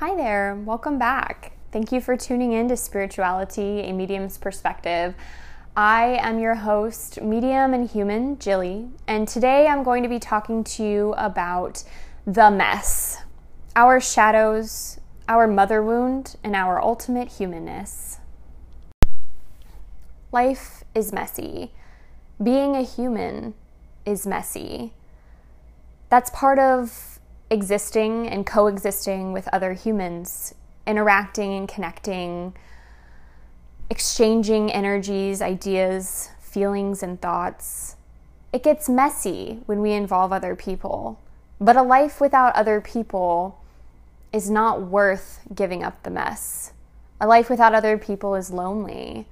Hi there, welcome back. Thank you for tuning in to Spirituality, a Medium's Perspective. I am your host, medium and human, Jilly, and today I'm going to be talking to you about the mess, our shadows, our mother wound, and our ultimate humanness. Life is messy. Being a human is messy. That's part of existing and coexisting with other humans, interacting and connecting, exchanging energies, ideas, feelings, and thoughts. It gets messy when we involve other people, but a life without other people is not worth giving up the mess. A life without other people is lonely,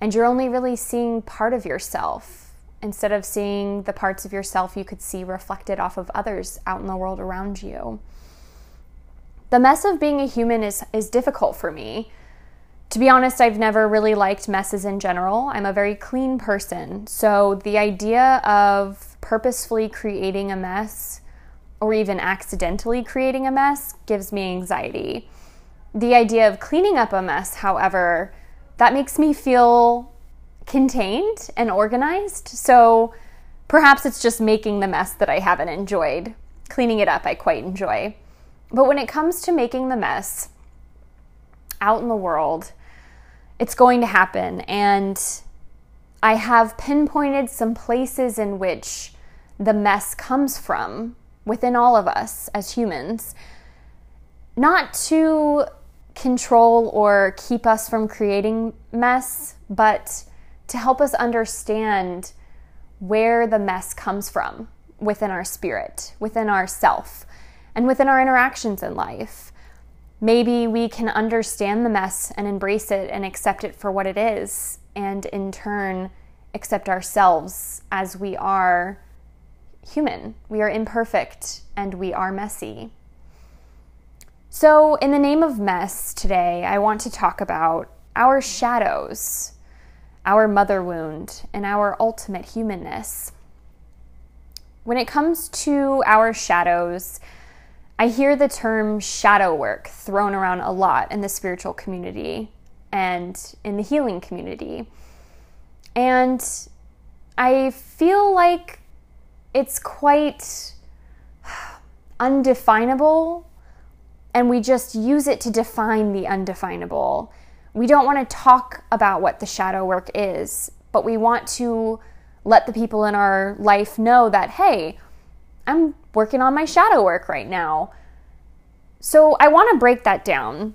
and you're only really seeing part of yourself instead of seeing the parts of yourself you could see reflected off of others out in the world around you. The mess of being a human is, is difficult for me. To be honest, I've never really liked messes in general. I'm a very clean person. So the idea of purposefully creating a mess or even accidentally creating a mess gives me anxiety. The idea of cleaning up a mess, however, that makes me feel contained and organized. So perhaps it's just making the mess that I haven't enjoyed. Cleaning it up, I quite enjoy. But when it comes to making the mess out in the world, it's going to happen. And I have pinpointed some places in which the mess comes from within all of us as humans, not to control or keep us from creating mess, but to help us understand where the mess comes from within our spirit, within our self, and within our interactions in life. Maybe we can understand the mess and embrace it and accept it for what it is, and in turn, accept ourselves as we are human. We are imperfect and we are messy. So, in the name of mess today, I want to talk about our shadows, our mother wound, and our ultimate humanness. When it comes to our shadows, I hear the term shadow work thrown around a lot in the spiritual community and in the healing community. And I feel like it's quite undefinable and we just use it to define the undefinable. We don't want to talk about what the shadow work is, but we want to let the people in our life know that, hey, I'm working on my shadow work right now. So I want to break that down.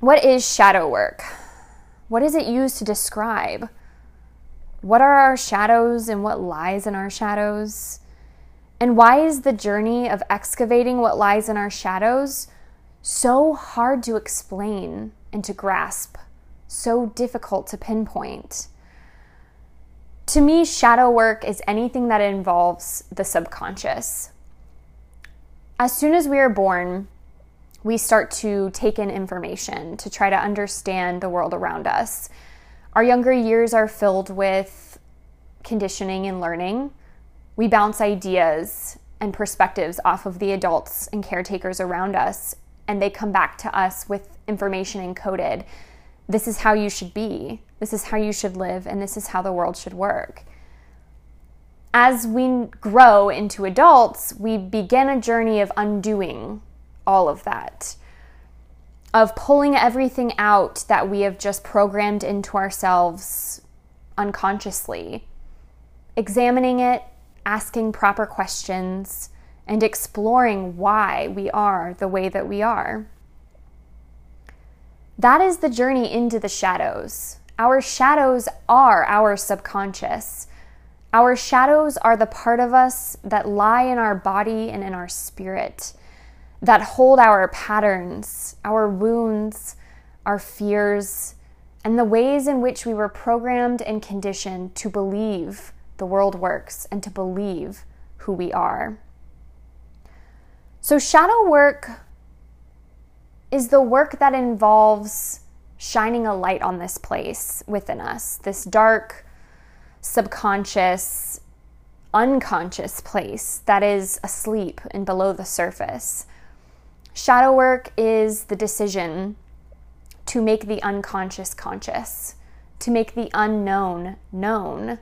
What is shadow work? What is it used to describe? What are our shadows and what lies in our shadows? And why is the journey of excavating what lies in our shadows so hard to explain and to grasp, so difficult to pinpoint? To me, shadow work is anything that involves the subconscious. As soon as we are born, we start to take in information to try to understand the world around us. Our younger years are filled with conditioning and learning. We bounce ideas and perspectives off of the adults and caretakers around us, and they come back to us with information encoded. This is how you should be, this is how you should live, and this is how the world should work. As we grow into adults, we begin a journey of undoing all of that of pulling everything out that we have just programmed into ourselves unconsciously, examining it, asking proper questions, and exploring why we are the way that we are. That is the journey into the shadows. Our shadows are our subconscious. Our shadows are the part of us that lie in our body and in our spirit that hold our patterns, our wounds, our fears, and the ways in which we were programmed and conditioned to believe the world works and to believe who we are. So, shadow work is the work that involves shining a light on this place within us, this dark, subconscious, unconscious place that is asleep and below the surface. Shadow work is the decision to make the unconscious conscious, to make the unknown known,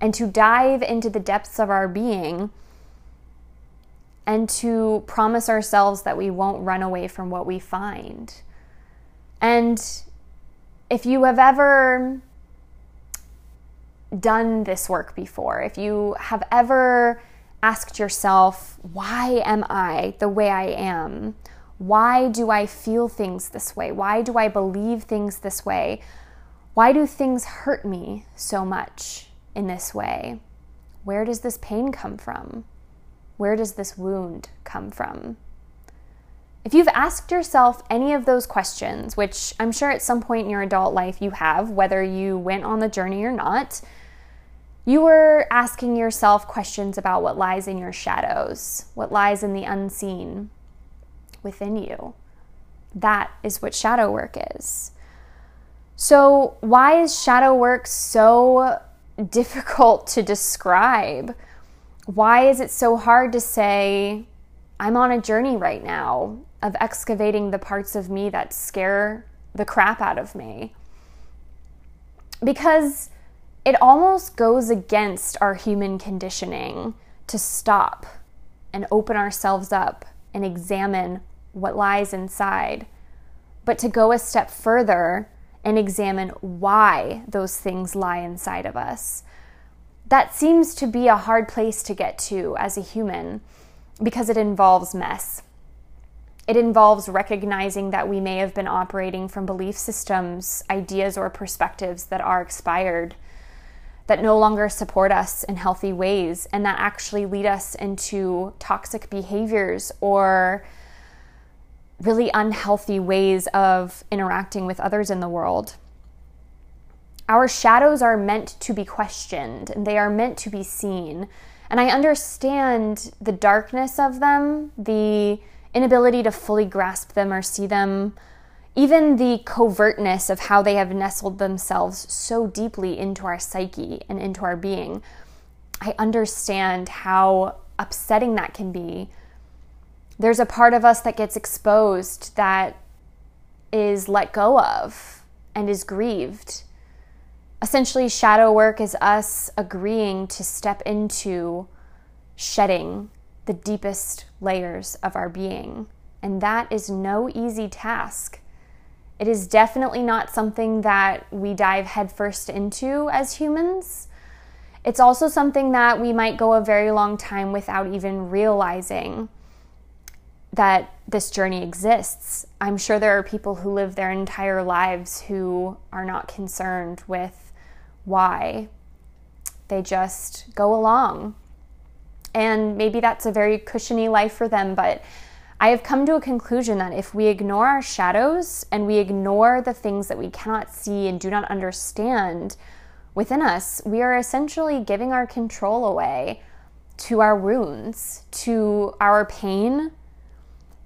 and to dive into the depths of our being and to promise ourselves that we won't run away from what we find. And if you have ever done this work before, if you have ever asked yourself, why am I the way I am? Why do I feel things this way? Why do I believe things this way? Why do things hurt me so much in this way? Where does this pain come from? Where does this wound come from? If you've asked yourself any of those questions, which I'm sure at some point in your adult life you have, whether you went on the journey or not, you were asking yourself questions about what lies in your shadows, what lies in the unseen, within you. That is what shadow work is. So, why is shadow work so difficult to describe? Why is it so hard to say, I'm on a journey right now of excavating the parts of me that scare the crap out of me? Because it almost goes against our human conditioning to stop and open ourselves up and examine what lies inside, but to go a step further and examine why those things lie inside of us. That seems to be a hard place to get to as a human because it involves mess. It involves recognizing that we may have been operating from belief systems, ideas, or perspectives that are expired, that no longer support us in healthy ways, and that actually lead us into toxic behaviors or really unhealthy ways of interacting with others in the world. Our shadows are meant to be questioned and they are meant to be seen. And I understand the darkness of them, the inability to fully grasp them or see them, even the covertness of how they have nestled themselves so deeply into our psyche and into our being. I understand how upsetting that can be there's a part of us that gets exposed that is let go of and is grieved. Essentially, shadow work is us agreeing to step into shedding the deepest layers of our being. And that is no easy task. It is definitely not something that we dive headfirst into as humans. It's also something that we might go a very long time without even realizing that this journey exists. I'm sure there are people who live their entire lives who are not concerned with why. They just go along. And maybe that's a very cushiony life for them, but I have come to a conclusion that if we ignore our shadows and we ignore the things that we cannot see and do not understand within us, we are essentially giving our control away to our wounds, to our pain,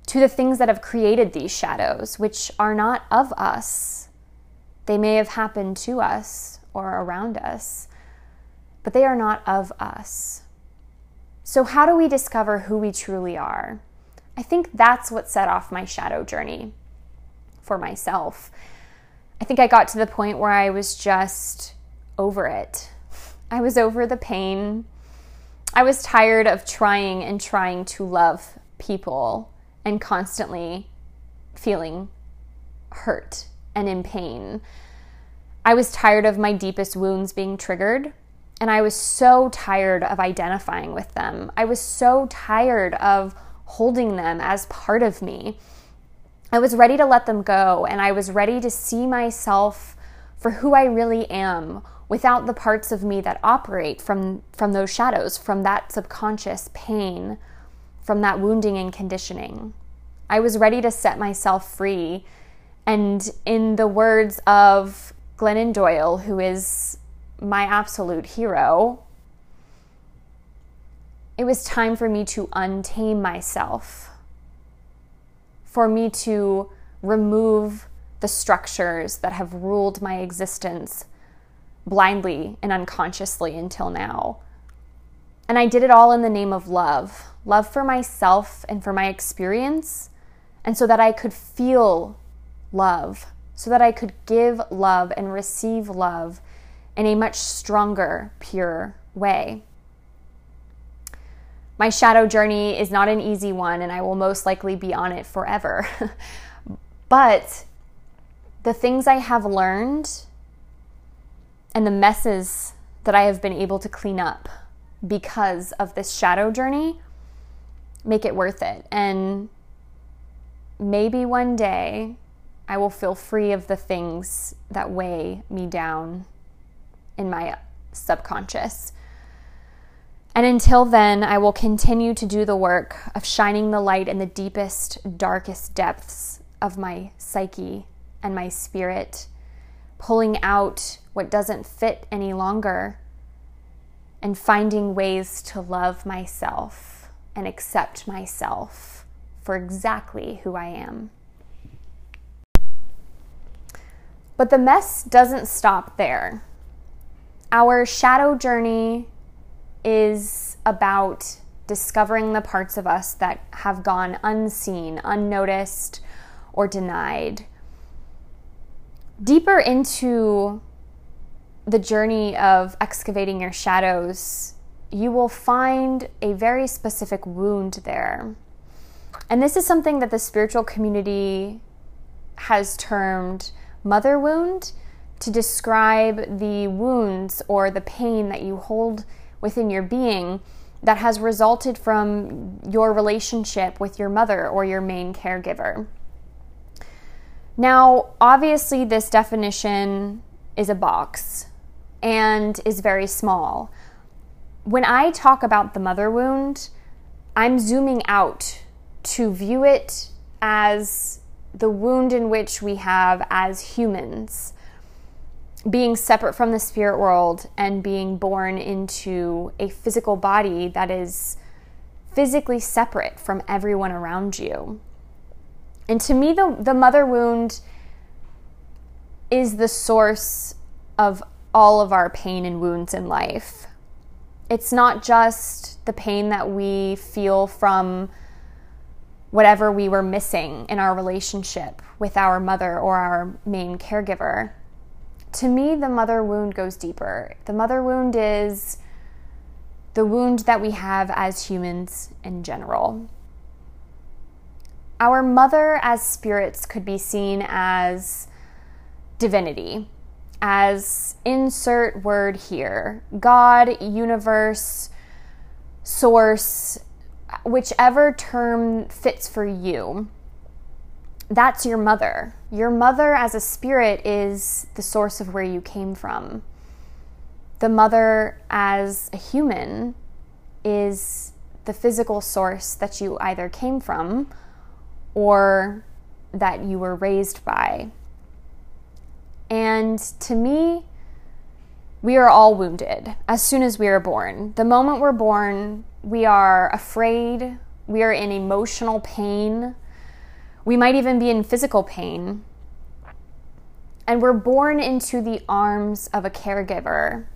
to the things that have created these shadows, which are not of us. They may have happened to us or around us, but they are not of us. So, how do we discover who we truly are? I think that's what set off my shadow journey for myself. I think I got to the point where I was just over it. I was over the pain. I was tired of trying and trying to love people and constantly feeling hurt and in pain. I was tired of my deepest wounds being triggered, and I was so tired of identifying with them. I was so tired of holding them as part of me. I was ready to let them go, and I was ready to see myself for who I really am without the parts of me that operate from, from those shadows, from that subconscious pain from that wounding and conditioning. I was ready to set myself free. And in the words of Glennon Doyle, who is my absolute hero, it was time for me to untame myself, for me to remove the structures that have ruled my existence blindly and unconsciously until now. And I did it all in the name of love love for myself and for my experience, and so that I could feel love, so that I could give love and receive love in a much stronger, pure way. My shadow journey is not an easy one, and I will most likely be on it forever. but the things I have learned and the messes that I have been able to clean up because of this shadow journey make it worth it. And maybe one day I will feel free of the things that weigh me down in my subconscious. And until then, I will continue to do the work of shining the light in the deepest, darkest depths of my psyche and my spirit, pulling out what doesn't fit any longer, and finding ways to love myself and accept myself for exactly who I am. But the mess doesn't stop there. Our shadow journey is about discovering the parts of us that have gone unseen, unnoticed, or denied. Deeper into the journey of excavating your shadows, you will find a very specific wound there. And this is something that the spiritual community has termed mother wound to describe the wounds or the pain that you hold within your being that has resulted from your relationship with your mother or your main caregiver. Now, obviously, this definition is a box and is very small. When I talk about the mother wound, I'm zooming out to view it as the wound in which we have as humans being separate from the spirit world and being born into a physical body that is physically separate from everyone around you. And to me, the, the mother wound is the source of all of our pain and wounds in life. It's not just the pain that we feel from whatever we were missing in our relationship with our mother or our main caregiver to me, the mother wound goes deeper. The mother wound is the wound that we have as humans in general. Our mother as spirits could be seen as divinity, as insert word here God, universe, source, whichever term fits for you that's your mother. Your mother as a spirit is the source of where you came from. The mother as a human is the physical source that you either came from or that you were raised by. And to me, we are all wounded as soon as we are born. The moment we're born, we are afraid, we are in emotional pain we might even be in physical pain. And we're born into the arms of a caregiver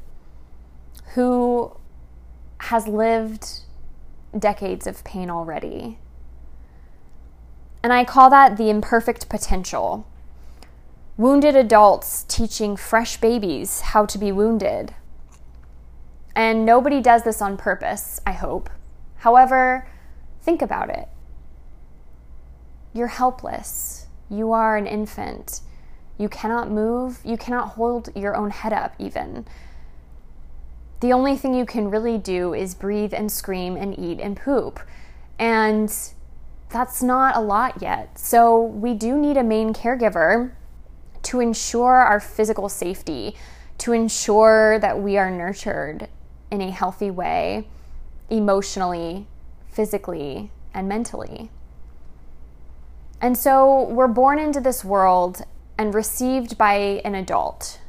who has lived decades of pain already. And I call that the imperfect potential. Wounded adults teaching fresh babies how to be wounded. And nobody does this on purpose, I hope. However, think about it. You're helpless. You are an infant. You cannot move. You cannot hold your own head up, even. The only thing you can really do is breathe and scream and eat and poop. And that's not a lot yet. So we do need a main caregiver to ensure our physical safety, to ensure that we are nurtured in a healthy way, emotionally, physically, and mentally. And so we're born into this world and received by an adult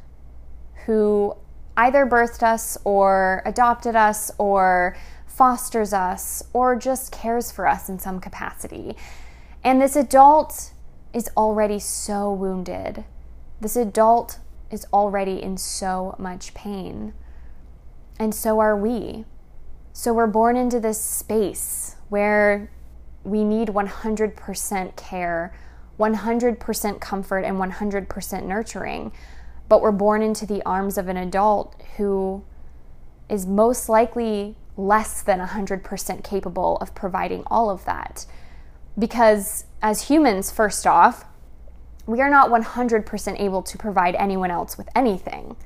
who either birthed us or adopted us or fosters us or just cares for us in some capacity. And this adult is already so wounded. This adult is already in so much pain. And so are we. So we're born into this space where we need 100% care, 100% comfort, and 100% nurturing. But we're born into the arms of an adult who is most likely less than 100% capable of providing all of that. Because as humans, first off, we are not 100% able to provide anyone else with anything.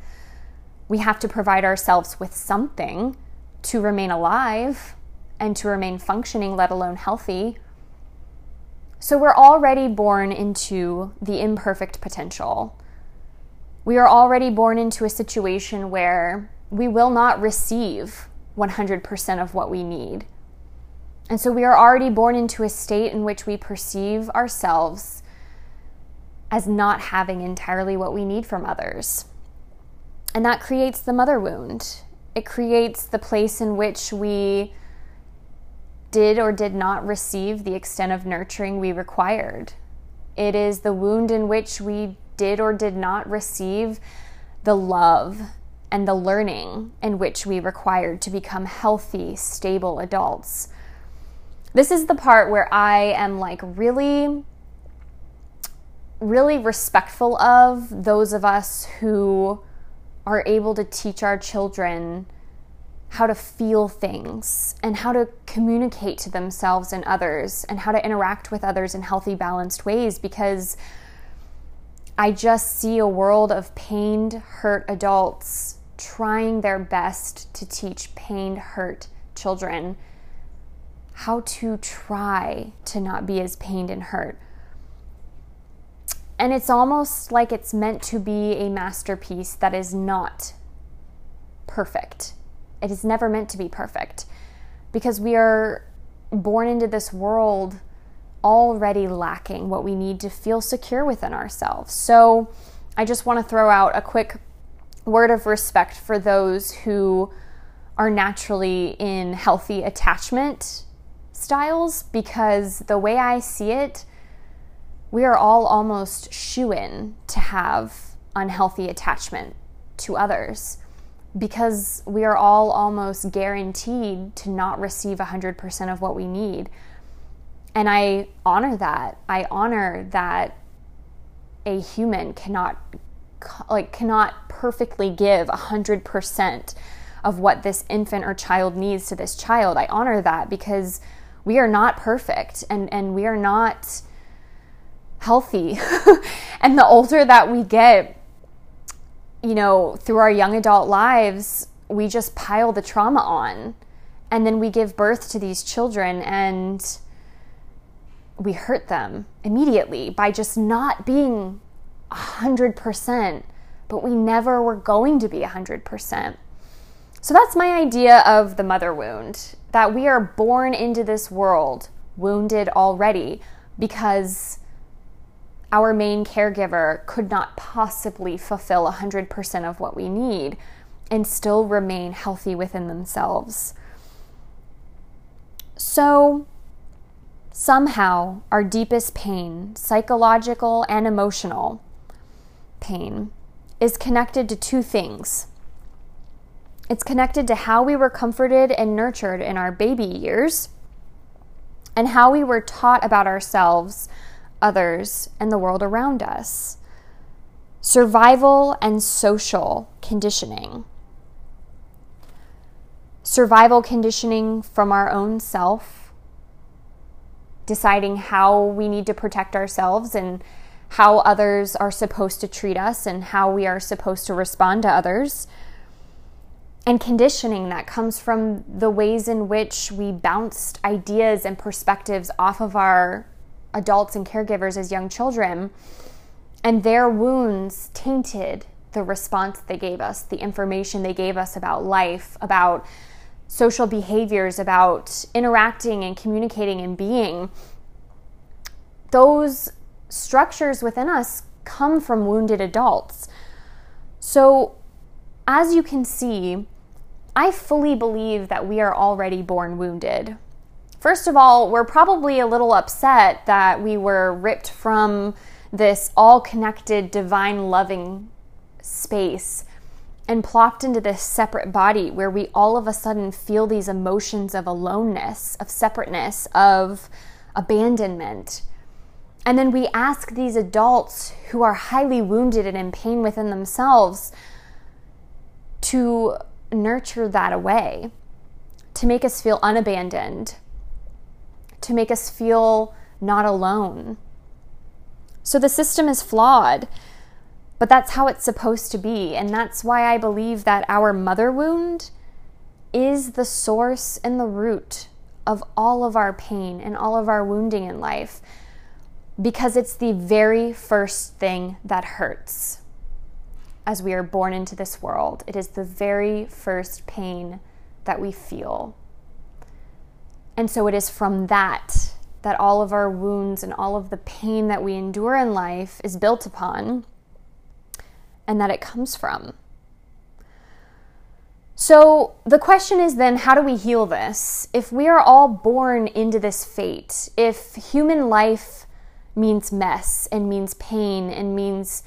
We have to provide ourselves with something to remain alive and to remain functioning, let alone healthy. So we're already born into the imperfect potential. We are already born into a situation where we will not receive 100% of what we need. And so we are already born into a state in which we perceive ourselves as not having entirely what we need from others. And that creates the mother wound. It creates the place in which we did or did not receive the extent of nurturing we required. It is the wound in which we did or did not receive the love and the learning in which we required to become healthy, stable adults. This is the part where I am like really, really respectful of those of us who are able to teach our children how to feel things and how to communicate to themselves and others and how to interact with others in healthy, balanced ways because I just see a world of pained, hurt adults trying their best to teach pained, hurt children how to try to not be as pained and hurt. And it's almost like it's meant to be a masterpiece that is not perfect it is never meant to be perfect because we are born into this world already lacking what we need to feel secure within ourselves. So I just want to throw out a quick word of respect for those who are naturally in healthy attachment styles because the way I see it, we are all almost shoo in to have unhealthy attachment to others because we are all almost guaranteed to not receive 100% of what we need. And I honor that. I honor that a human cannot like cannot perfectly give 100% of what this infant or child needs to this child. I honor that because we are not perfect and and we are not healthy. and the older that we get, you know, through our young adult lives, we just pile the trauma on. And then we give birth to these children and we hurt them immediately by just not being 100%, but we never were going to be 100%. So that's my idea of the mother wound that we are born into this world wounded already because our main caregiver could not possibly fulfill 100% of what we need and still remain healthy within themselves. So, somehow, our deepest pain, psychological and emotional pain, is connected to two things. It's connected to how we were comforted and nurtured in our baby years and how we were taught about ourselves others, and the world around us. Survival and social conditioning. Survival conditioning from our own self, deciding how we need to protect ourselves and how others are supposed to treat us and how we are supposed to respond to others. And conditioning that comes from the ways in which we bounced ideas and perspectives off of our adults and caregivers as young children, and their wounds tainted the response they gave us, the information they gave us about life, about social behaviors, about interacting and communicating and being. Those structures within us come from wounded adults. So, as you can see, I fully believe that we are already born wounded. First of all, we're probably a little upset that we were ripped from this all connected, divine, loving space and plopped into this separate body where we all of a sudden feel these emotions of aloneness, of separateness, of abandonment. And then we ask these adults who are highly wounded and in pain within themselves to nurture that away, to make us feel unabandoned, to make us feel not alone. So the system is flawed, but that's how it's supposed to be. And that's why I believe that our mother wound is the source and the root of all of our pain and all of our wounding in life because it's the very first thing that hurts as we are born into this world. It is the very first pain that we feel. And so it is from that that all of our wounds and all of the pain that we endure in life is built upon and that it comes from. So the question is then how do we heal this? If we are all born into this fate, if human life means mess and means pain and means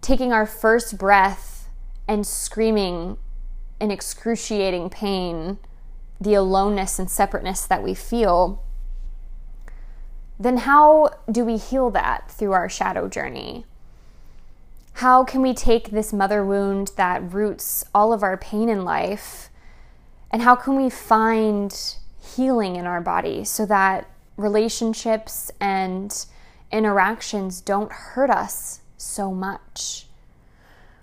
taking our first breath and screaming in excruciating pain, the aloneness and separateness that we feel, then how do we heal that through our shadow journey? How can we take this mother wound that roots all of our pain in life and how can we find healing in our body so that relationships and interactions don't hurt us so much?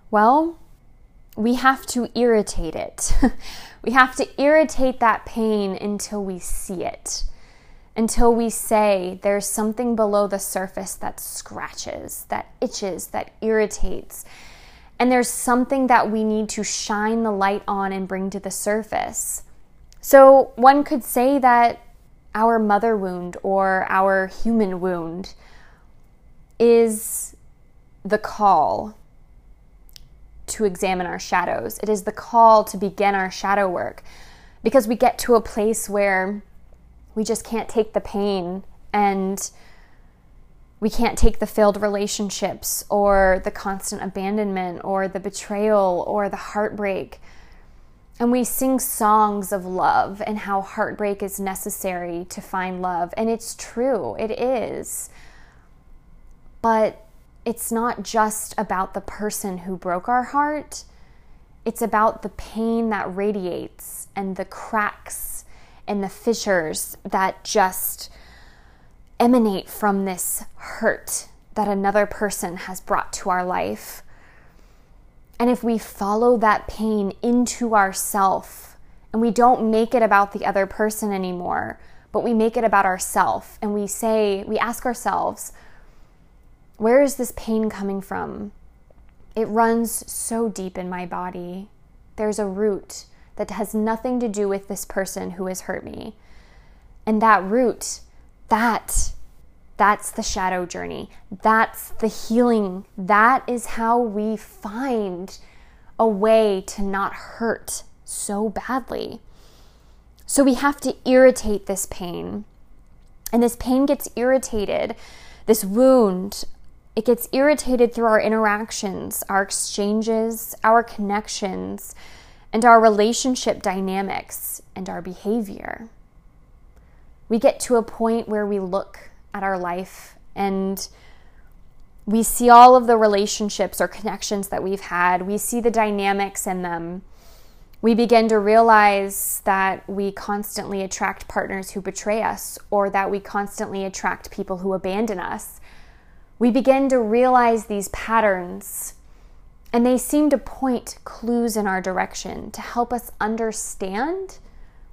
Well, we have to irritate it. we have to irritate that pain until we see it until we say there's something below the surface that scratches, that itches, that irritates. And there's something that we need to shine the light on and bring to the surface. So one could say that our mother wound or our human wound is the call to examine our shadows. It is the call to begin our shadow work because we get to a place where we just can't take the pain and we can't take the failed relationships or the constant abandonment or the betrayal or the heartbreak. And we sing songs of love and how heartbreak is necessary to find love. And it's true, it is. But it's not just about the person who broke our heart, it's about the pain that radiates and the cracks and the fissures that just emanate from this hurt that another person has brought to our life. And if we follow that pain into ourself and we don't make it about the other person anymore, but we make it about ourself and we say, we ask ourselves, where is this pain coming from? It runs so deep in my body. There's a root that has nothing to do with this person who has hurt me. And that root, that that's the shadow journey. That's the healing. That is how we find a way to not hurt so badly. So we have to irritate this pain. And this pain gets irritated, this wound, it gets irritated through our interactions, our exchanges, our connections and our relationship dynamics and our behavior. We get to a point where we look at our life and we see all of the relationships or connections that we've had, we see the dynamics in them. We begin to realize that we constantly attract partners who betray us or that we constantly attract people who abandon us. We begin to realize these patterns and they seem to point clues in our direction to help us understand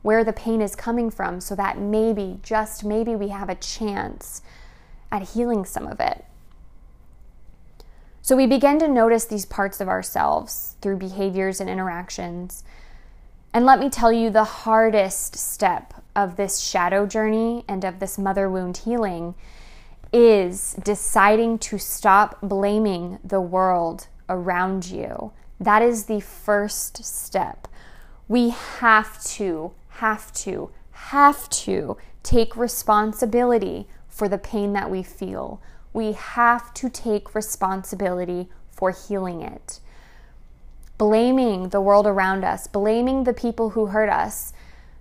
where the pain is coming from so that maybe, just maybe, we have a chance at healing some of it. So we begin to notice these parts of ourselves through behaviors and interactions. And let me tell you, the hardest step of this shadow journey and of this mother wound healing is deciding to stop blaming the world around you. That is the first step. We have to, have to, have to take responsibility for the pain that we feel. We have to take responsibility for healing it. Blaming the world around us, blaming the people who hurt us,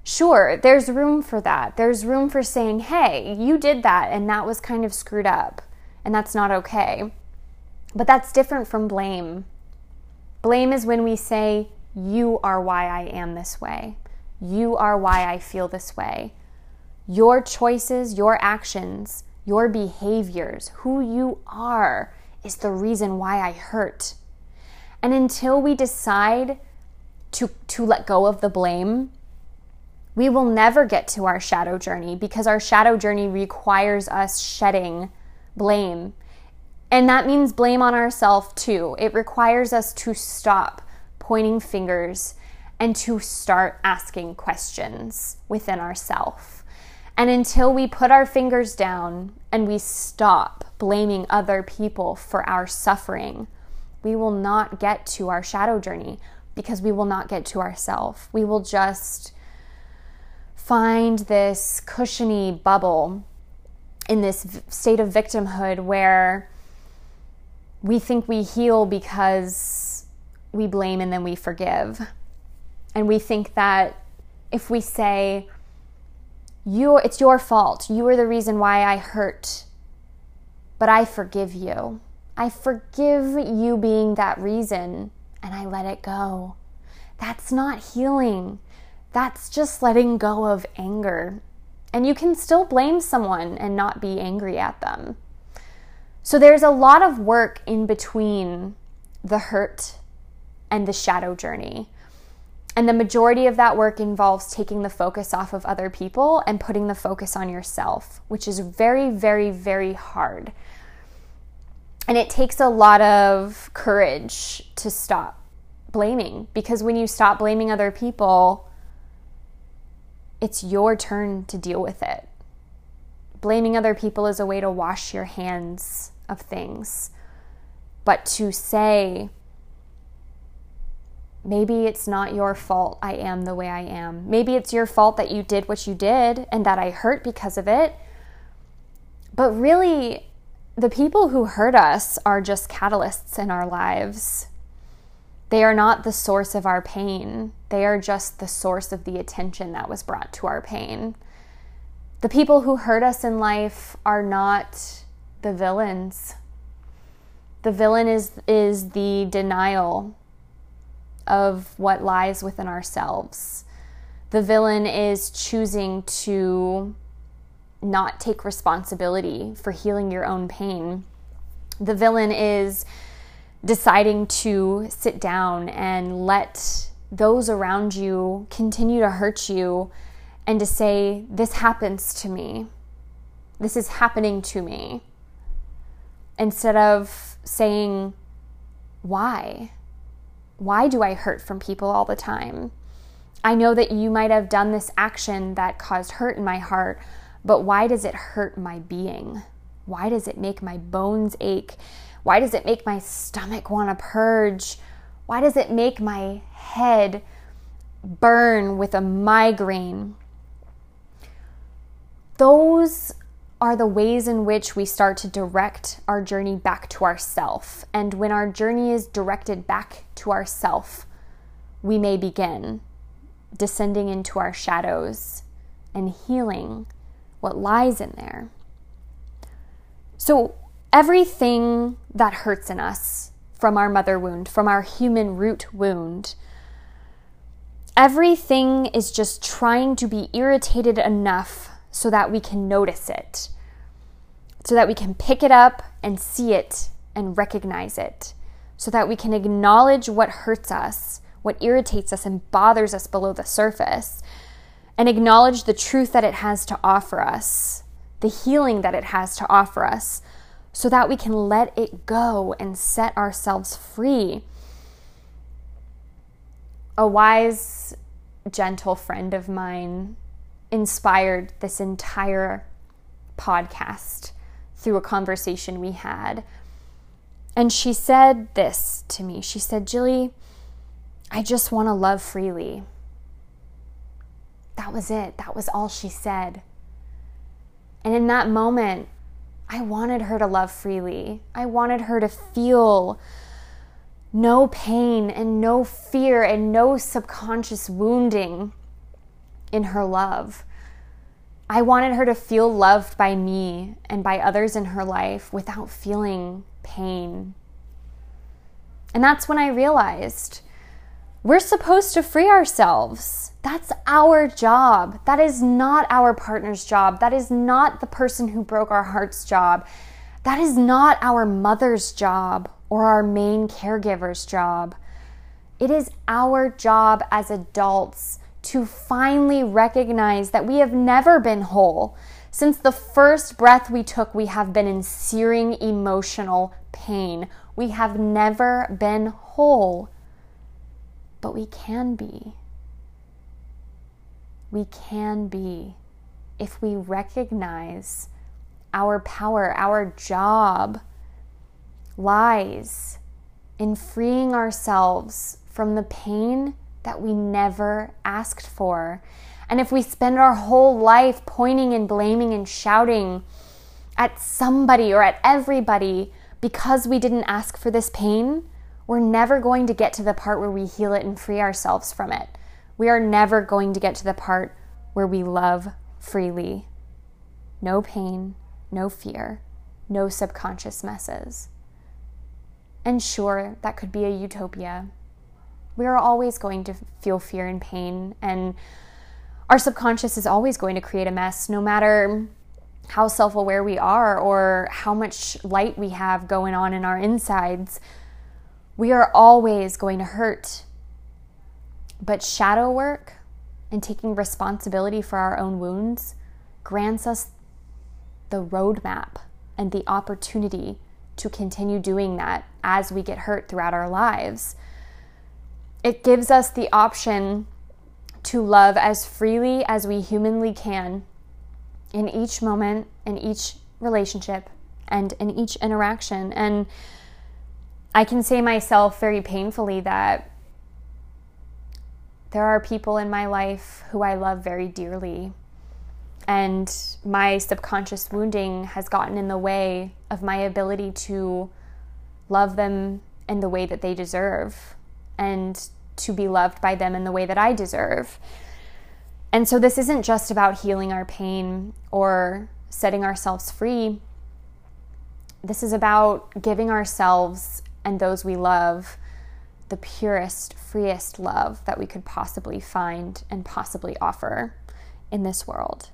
Sure, there's room for that. There's room for saying, hey, you did that and that was kind of screwed up and that's not okay. But that's different from blame. Blame is when we say, you are why I am this way. You are why I feel this way. Your choices, your actions, your behaviors, who you are is the reason why I hurt. And until we decide to, to let go of the blame, we will never get to our shadow journey because our shadow journey requires us shedding blame. And that means blame on ourselves too. It requires us to stop pointing fingers and to start asking questions within ourselves. And until we put our fingers down and we stop blaming other people for our suffering, we will not get to our shadow journey because we will not get to ourself. We will just find this cushiony bubble in this state of victimhood where we think we heal because we blame and then we forgive. And we think that if we say, you it's your fault. You are the reason why I hurt. But I forgive you. I forgive you being that reason and I let it go. That's not healing. That's just letting go of anger. And you can still blame someone and not be angry at them. So there's a lot of work in between the hurt and the shadow journey. And the majority of that work involves taking the focus off of other people and putting the focus on yourself, which is very, very, very hard. And it takes a lot of courage to stop blaming because when you stop blaming other people, it's your turn to deal with it. Blaming other people is a way to wash your hands of things. But to say, maybe it's not your fault I am the way I am. Maybe it's your fault that you did what you did and that I hurt because of it. But really, the people who hurt us are just catalysts in our lives. They are not the source of our pain, they are just the source of the attention that was brought to our pain. The people who hurt us in life are not the villains. The villain is, is the denial of what lies within ourselves. The villain is choosing to not take responsibility for healing your own pain. The villain is deciding to sit down and let those around you continue to hurt you and to say, This happens to me. This is happening to me. Instead of saying, Why? Why do I hurt from people all the time? I know that you might have done this action that caused hurt in my heart, but why does it hurt my being? Why does it make my bones ache? Why does it make my stomach want to purge? Why does it make my head burn with a migraine? Those are the ways in which we start to direct our journey back to ourself. And when our journey is directed back to ourself, we may begin descending into our shadows and healing what lies in there. So, everything that hurts in us from our mother wound, from our human root wound, everything is just trying to be irritated enough so that we can notice it, so that we can pick it up and see it and recognize it, so that we can acknowledge what hurts us, what irritates us and bothers us below the surface, and acknowledge the truth that it has to offer us, the healing that it has to offer us so that we can let it go and set ourselves free. A wise, gentle friend of mine inspired this entire podcast through a conversation we had. And she said this to me. She said, Jilly, I just want to love freely. That was it. That was all she said. And in that moment, I wanted her to love freely. I wanted her to feel no pain and no fear and no subconscious wounding. in her love. I wanted her to feel loved by me and by others in her life without feeling pain. And that's when I realized we're supposed to free ourselves. That's our job. That is not our partner's job. That is not the person who broke our heart's job. That is not our mother's job or our main caregiver's job. It is our job as adults to finally recognize that we have never been whole. Since the first breath we took, we have been in searing emotional pain. We have never been whole, but we can be. We can be if we recognize our power, our job lies in freeing ourselves from the pain that we never asked for. And if we spend our whole life pointing and blaming and shouting at somebody or at everybody because we didn't ask for this pain, we're never going to get to the part where we heal it and free ourselves from it. We are never going to get to the part where we love freely. No pain, no fear, no subconscious messes. And sure, that could be a utopia, we are always going to feel fear and pain, and our subconscious is always going to create a mess, no matter how self aware we are or how much light we have going on in our insides. We are always going to hurt. But shadow work and taking responsibility for our own wounds grants us the roadmap and the opportunity to continue doing that as we get hurt throughout our lives it gives us the option to love as freely as we humanly can in each moment, in each relationship, and in each interaction. And I can say myself very painfully that there are people in my life who I love very dearly. And my subconscious wounding has gotten in the way of my ability to love them in the way that they deserve and to be loved by them in the way that I deserve. And so this isn't just about healing our pain or setting ourselves free. This is about giving ourselves and those we love the purest, freest love that we could possibly find and possibly offer in this world.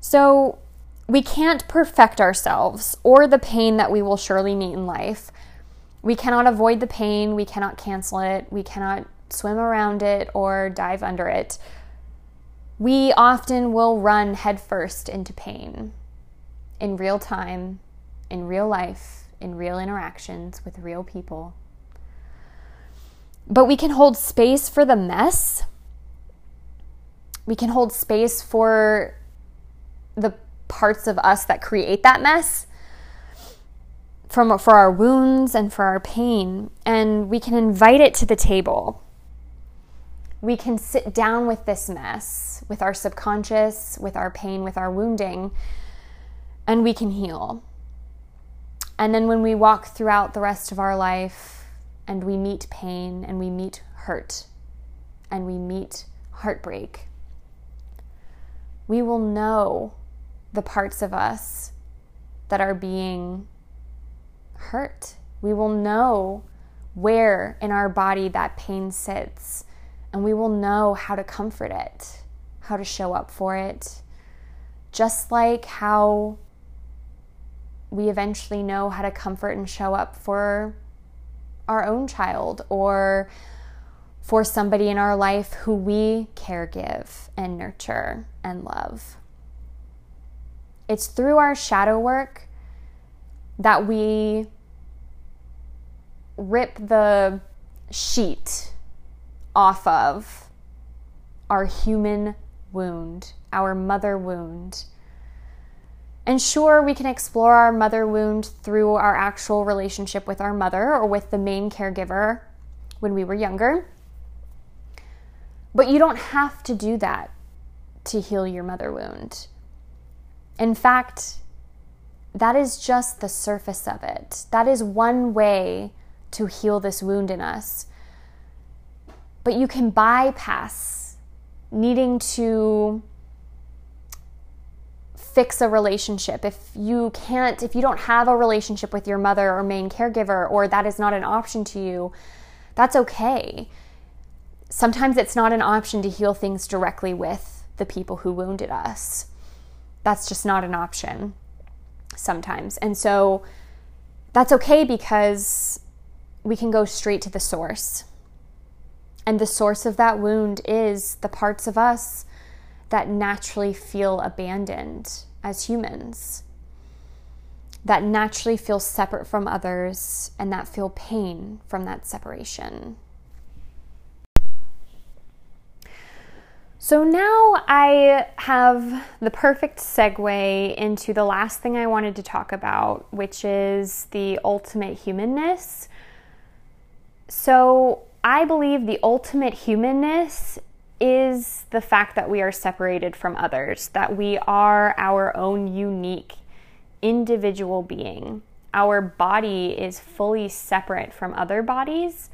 So, we can't perfect ourselves or the pain that we will surely meet in life, we cannot avoid the pain, we cannot cancel it, we cannot swim around it or dive under it. We often will run headfirst into pain in real time, in real life, in real interactions with real people. But we can hold space for the mess. We can hold space for the parts of us that create that mess from, for our wounds and for our pain, and we can invite it to the table. We can sit down with this mess, with our subconscious, with our pain, with our wounding, and we can heal. And then when we walk throughout the rest of our life and we meet pain and we meet hurt and we meet heartbreak, we will know the parts of us that are being hurt. We will know where in our body that pain sits, and we will know how to comfort it, how to show up for it. Just like how we eventually know how to comfort and show up for our own child or for somebody in our life who we care give and nurture and love. It's through our shadow work that we rip the sheet off of our human wound, our mother wound. And sure, we can explore our mother wound through our actual relationship with our mother or with the main caregiver when we were younger. But you don't have to do that to heal your mother wound. In fact, that is just the surface of it. That is one way to heal this wound in us. But you can bypass needing to fix a relationship, if you can't, if you don't have a relationship with your mother or main caregiver, or that is not an option to you, that's okay. Sometimes it's not an option to heal things directly with the people who wounded us. That's just not an option sometimes. And so that's okay because we can go straight to the source. And the source of that wound is the parts of us that naturally feel abandoned as humans, that naturally feel separate from others, and that feel pain from that separation. So now I have the perfect segue into the last thing I wanted to talk about, which is the ultimate humanness. So I believe the ultimate humanness is the fact that we are separated from others, that we are our own unique individual being. Our body is fully separate from other bodies,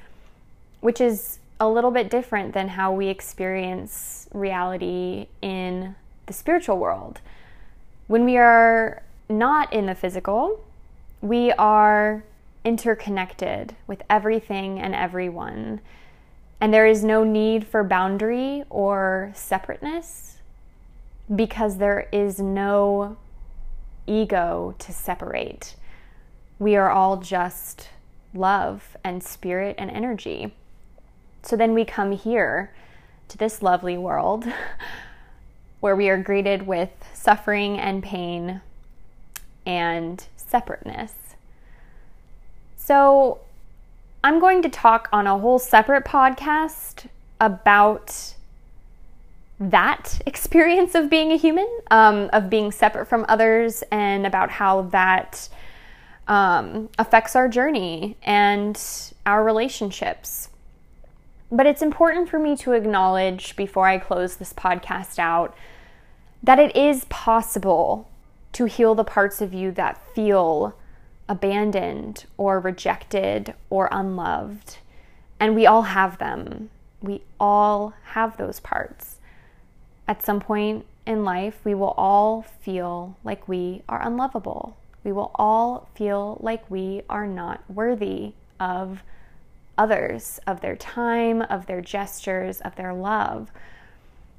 which is a little bit different than how we experience reality in the spiritual world. When we are not in the physical, we are interconnected with everything and everyone. And there is no need for boundary or separateness because there is no ego to separate. We are all just love and spirit and energy. So then we come here to this lovely world where we are greeted with suffering and pain and separateness. So I'm going to talk on a whole separate podcast about that experience of being a human, um, of being separate from others, and about how that um, affects our journey and our relationships. But it's important for me to acknowledge before I close this podcast out that it is possible to heal the parts of you that feel abandoned or rejected or unloved. And we all have them. We all have those parts. At some point in life, we will all feel like we are unlovable. We will all feel like we are not worthy of others, of their time, of their gestures, of their love.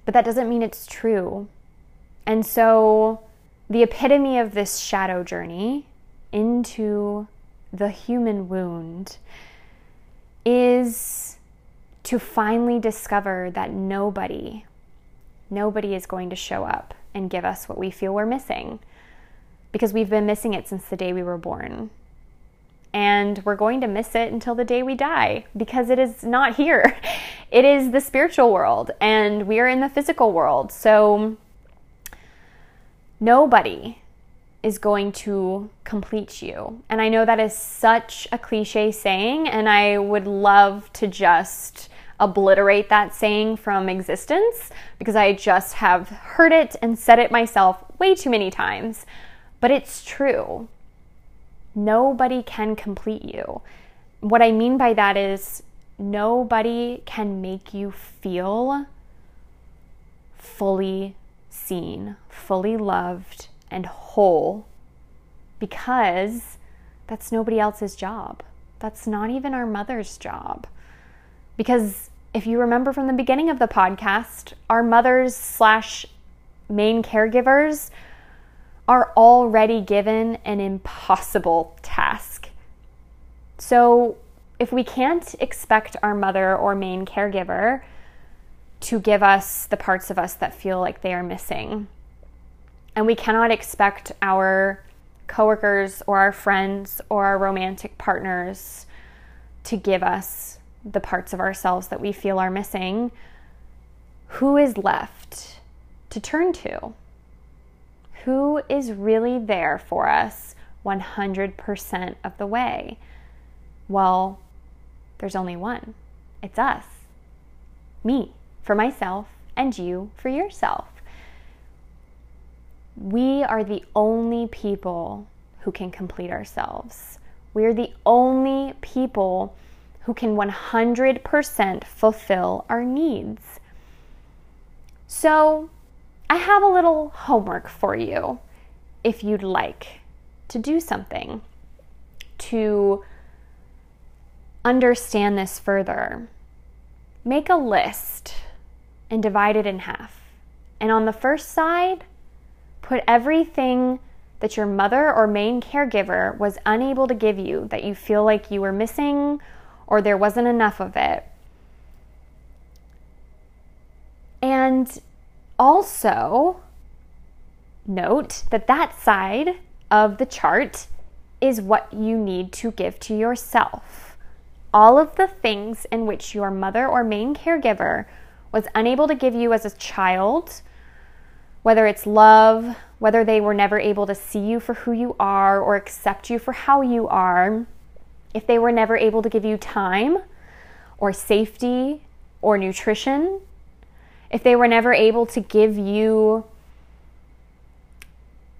But that doesn't mean it's true. And so, the epitome of this shadow journey into the human wound is to finally discover that nobody, nobody is going to show up and give us what we feel we're missing because we've been missing it since the day we were born and we're going to miss it until the day we die because it is not here. It is the spiritual world, and we are in the physical world. So, nobody is going to complete you. And I know that is such a cliche saying, and I would love to just obliterate that saying from existence because I just have heard it and said it myself way too many times. But it's true. Nobody can complete you. What I mean by that is nobody can make you feel fully seen, fully loved, and whole because that's nobody else's job. That's not even our mother's job. Because if you remember from the beginning of the podcast, our mothers slash main caregivers are already given an impossible task. So, if we can't expect our mother or main caregiver to give us the parts of us that feel like they are missing, and we cannot expect our coworkers or our friends or our romantic partners to give us the parts of ourselves that we feel are missing, who is left to turn to? who is really there for us 100% of the way? Well, there's only one it's us. Me for myself, and you for yourself. We are the only people who can complete ourselves. We are the only people who can 100% fulfill our needs. So, I have a little homework for you if you'd like to do something to understand this further. Make a list and divide it in half. And on the first side, put everything that your mother or main caregiver was unable to give you that you feel like you were missing or there wasn't enough of it. And also note that that side of the chart is what you need to give to yourself. All of the things in which your mother or main caregiver was unable to give you as a child, whether it's love, whether they were never able to see you for who you are or accept you for how you are, if they were never able to give you time or safety or nutrition, if they were never able to give you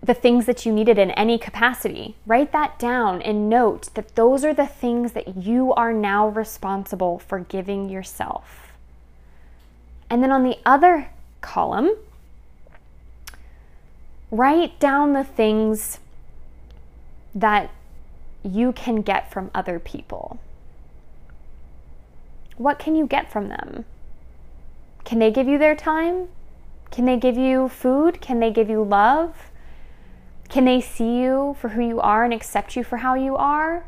the things that you needed in any capacity. Write that down and note that those are the things that you are now responsible for giving yourself. And then on the other column, write down the things that you can get from other people. What can you get from them? Can they give you their time? Can they give you food? Can they give you love? Can they see you for who you are and accept you for how you are?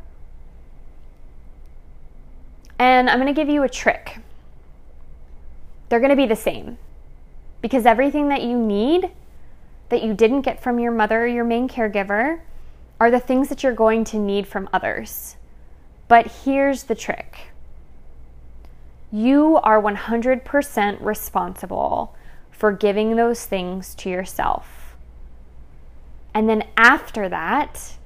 And I'm going to give you a trick. They're going to be the same because everything that you need that you didn't get from your mother or your main caregiver are the things that you're going to need from others. But here's the trick you are 100% responsible for giving those things to yourself. And then after that,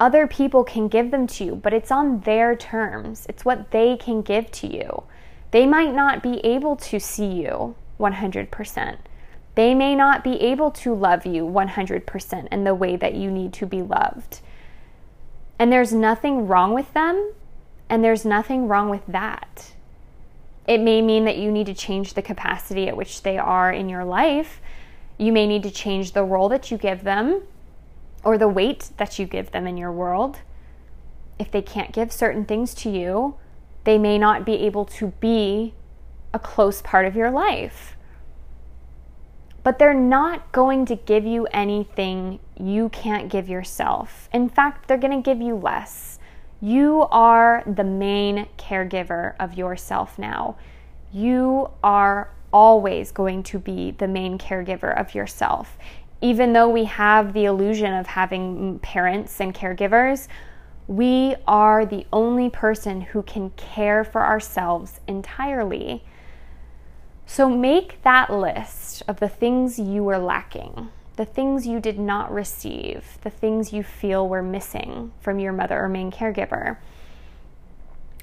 other people can give them to you, but it's on their terms. It's what they can give to you. They might not be able to see you 100%. They may not be able to love you 100% in the way that you need to be loved. And there's nothing wrong with them, and there's nothing wrong with that. It may mean that you need to change the capacity at which they are in your life you may need to change the role that you give them or the weight that you give them in your world. If they can't give certain things to you, they may not be able to be a close part of your life. But they're not going to give you anything you can't give yourself. In fact, they're going to give you less. You are the main caregiver of yourself now. You are always going to be the main caregiver of yourself. Even though we have the illusion of having parents and caregivers, we are the only person who can care for ourselves entirely. So make that list of the things you were lacking, the things you did not receive, the things you feel were missing from your mother or main caregiver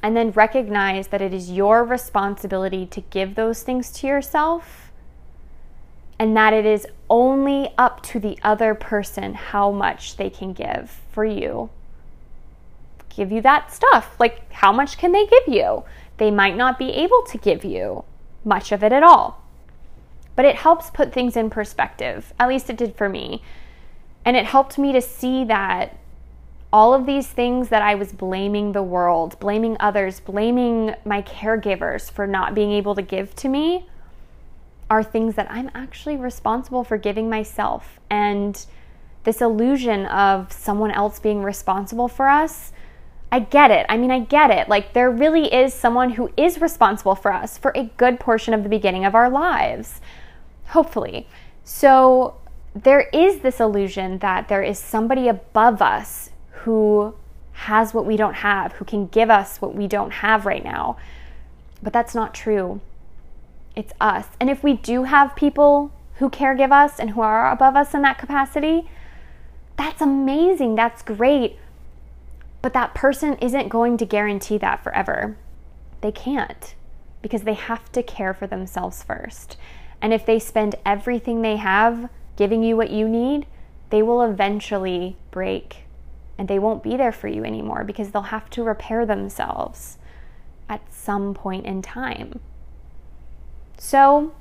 and then recognize that it is your responsibility to give those things to yourself and that it is only up to the other person how much they can give for you. Give you that stuff. Like, how much can they give you? They might not be able to give you much of it at all. But it helps put things in perspective. At least it did for me. And it helped me to see that all of these things that I was blaming the world, blaming others, blaming my caregivers for not being able to give to me are things that I'm actually responsible for giving myself. And this illusion of someone else being responsible for us, I get it. I mean, I get it. Like, there really is someone who is responsible for us for a good portion of the beginning of our lives, hopefully. So, there is this illusion that there is somebody above us who has what we don't have, who can give us what we don't have right now. But that's not true. It's us. And if we do have people who care give us and who are above us in that capacity, that's amazing. That's great. But that person isn't going to guarantee that forever. They can't because they have to care for themselves first. And if they spend everything they have giving you what you need, they will eventually break and they won't be there for you anymore because they'll have to repair themselves at some point in time. So,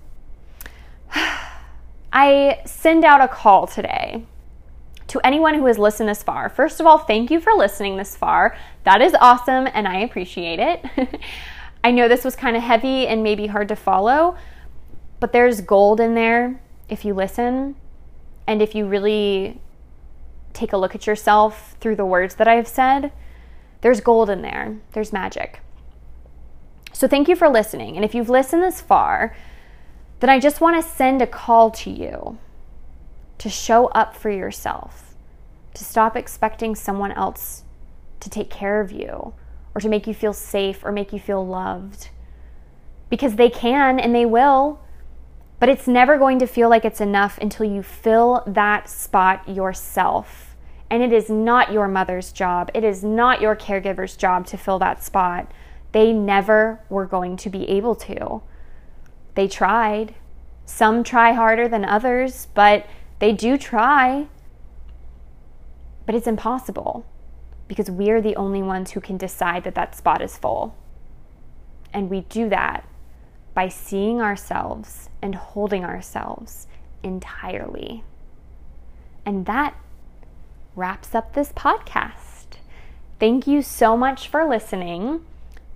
I send out a call today to anyone who has listened this far. First of all, thank you for listening this far. That is awesome and I appreciate it. I know this was kind of heavy and maybe hard to follow, but there's gold in there if you listen and if you really take a look at yourself through the words that I've said. There's gold in there, there's magic. So, thank you for listening. And if you've listened this far, then I just want to send a call to you to show up for yourself, to stop expecting someone else to take care of you or to make you feel safe or make you feel loved. Because they can and they will, but it's never going to feel like it's enough until you fill that spot yourself. And it is not your mother's job, it is not your caregiver's job to fill that spot. They never were going to be able to. They tried. Some try harder than others, but they do try. But it's impossible because we're the only ones who can decide that that spot is full. And we do that by seeing ourselves and holding ourselves entirely. And that wraps up this podcast. Thank you so much for listening.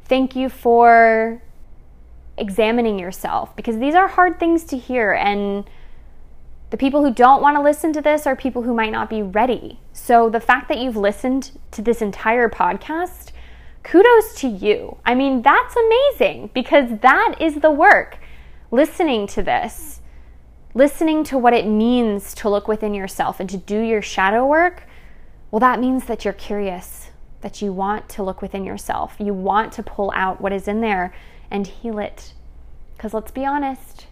Thank you for examining yourself because these are hard things to hear. And the people who don't want to listen to this are people who might not be ready. So the fact that you've listened to this entire podcast, kudos to you. I mean, that's amazing because that is the work. Listening to this, listening to what it means to look within yourself and to do your shadow work, well, that means that you're curious, that you want to look within yourself. You want to pull out what is in there and heal it. Because let's be honest,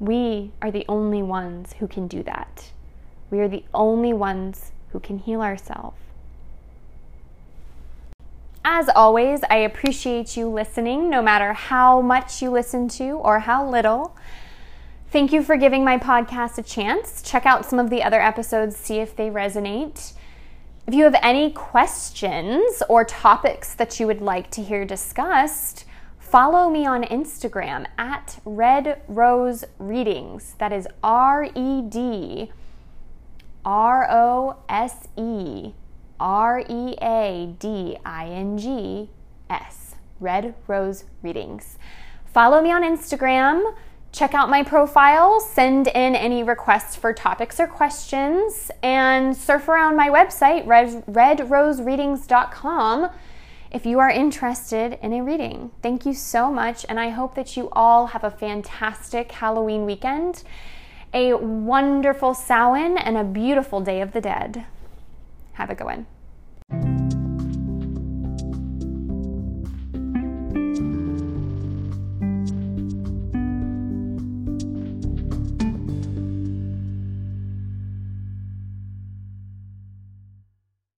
we are the only ones who can do that. We are the only ones who can heal ourselves. As always, I appreciate you listening, no matter how much you listen to or how little. Thank you for giving my podcast a chance. Check out some of the other episodes, see if they resonate. If you have any questions or topics that you would like to hear discussed, Follow me on Instagram at Red Rose Readings. That is R E D R O S E R E A D I N G S. Red Rose Readings. Follow me on Instagram. Check out my profile, send in any requests for topics or questions, and surf around my website, red, redrosereadings.com if you are interested in a reading. Thank you so much, and I hope that you all have a fantastic Halloween weekend, a wonderful Samhain, and a beautiful Day of the Dead. Have a good one.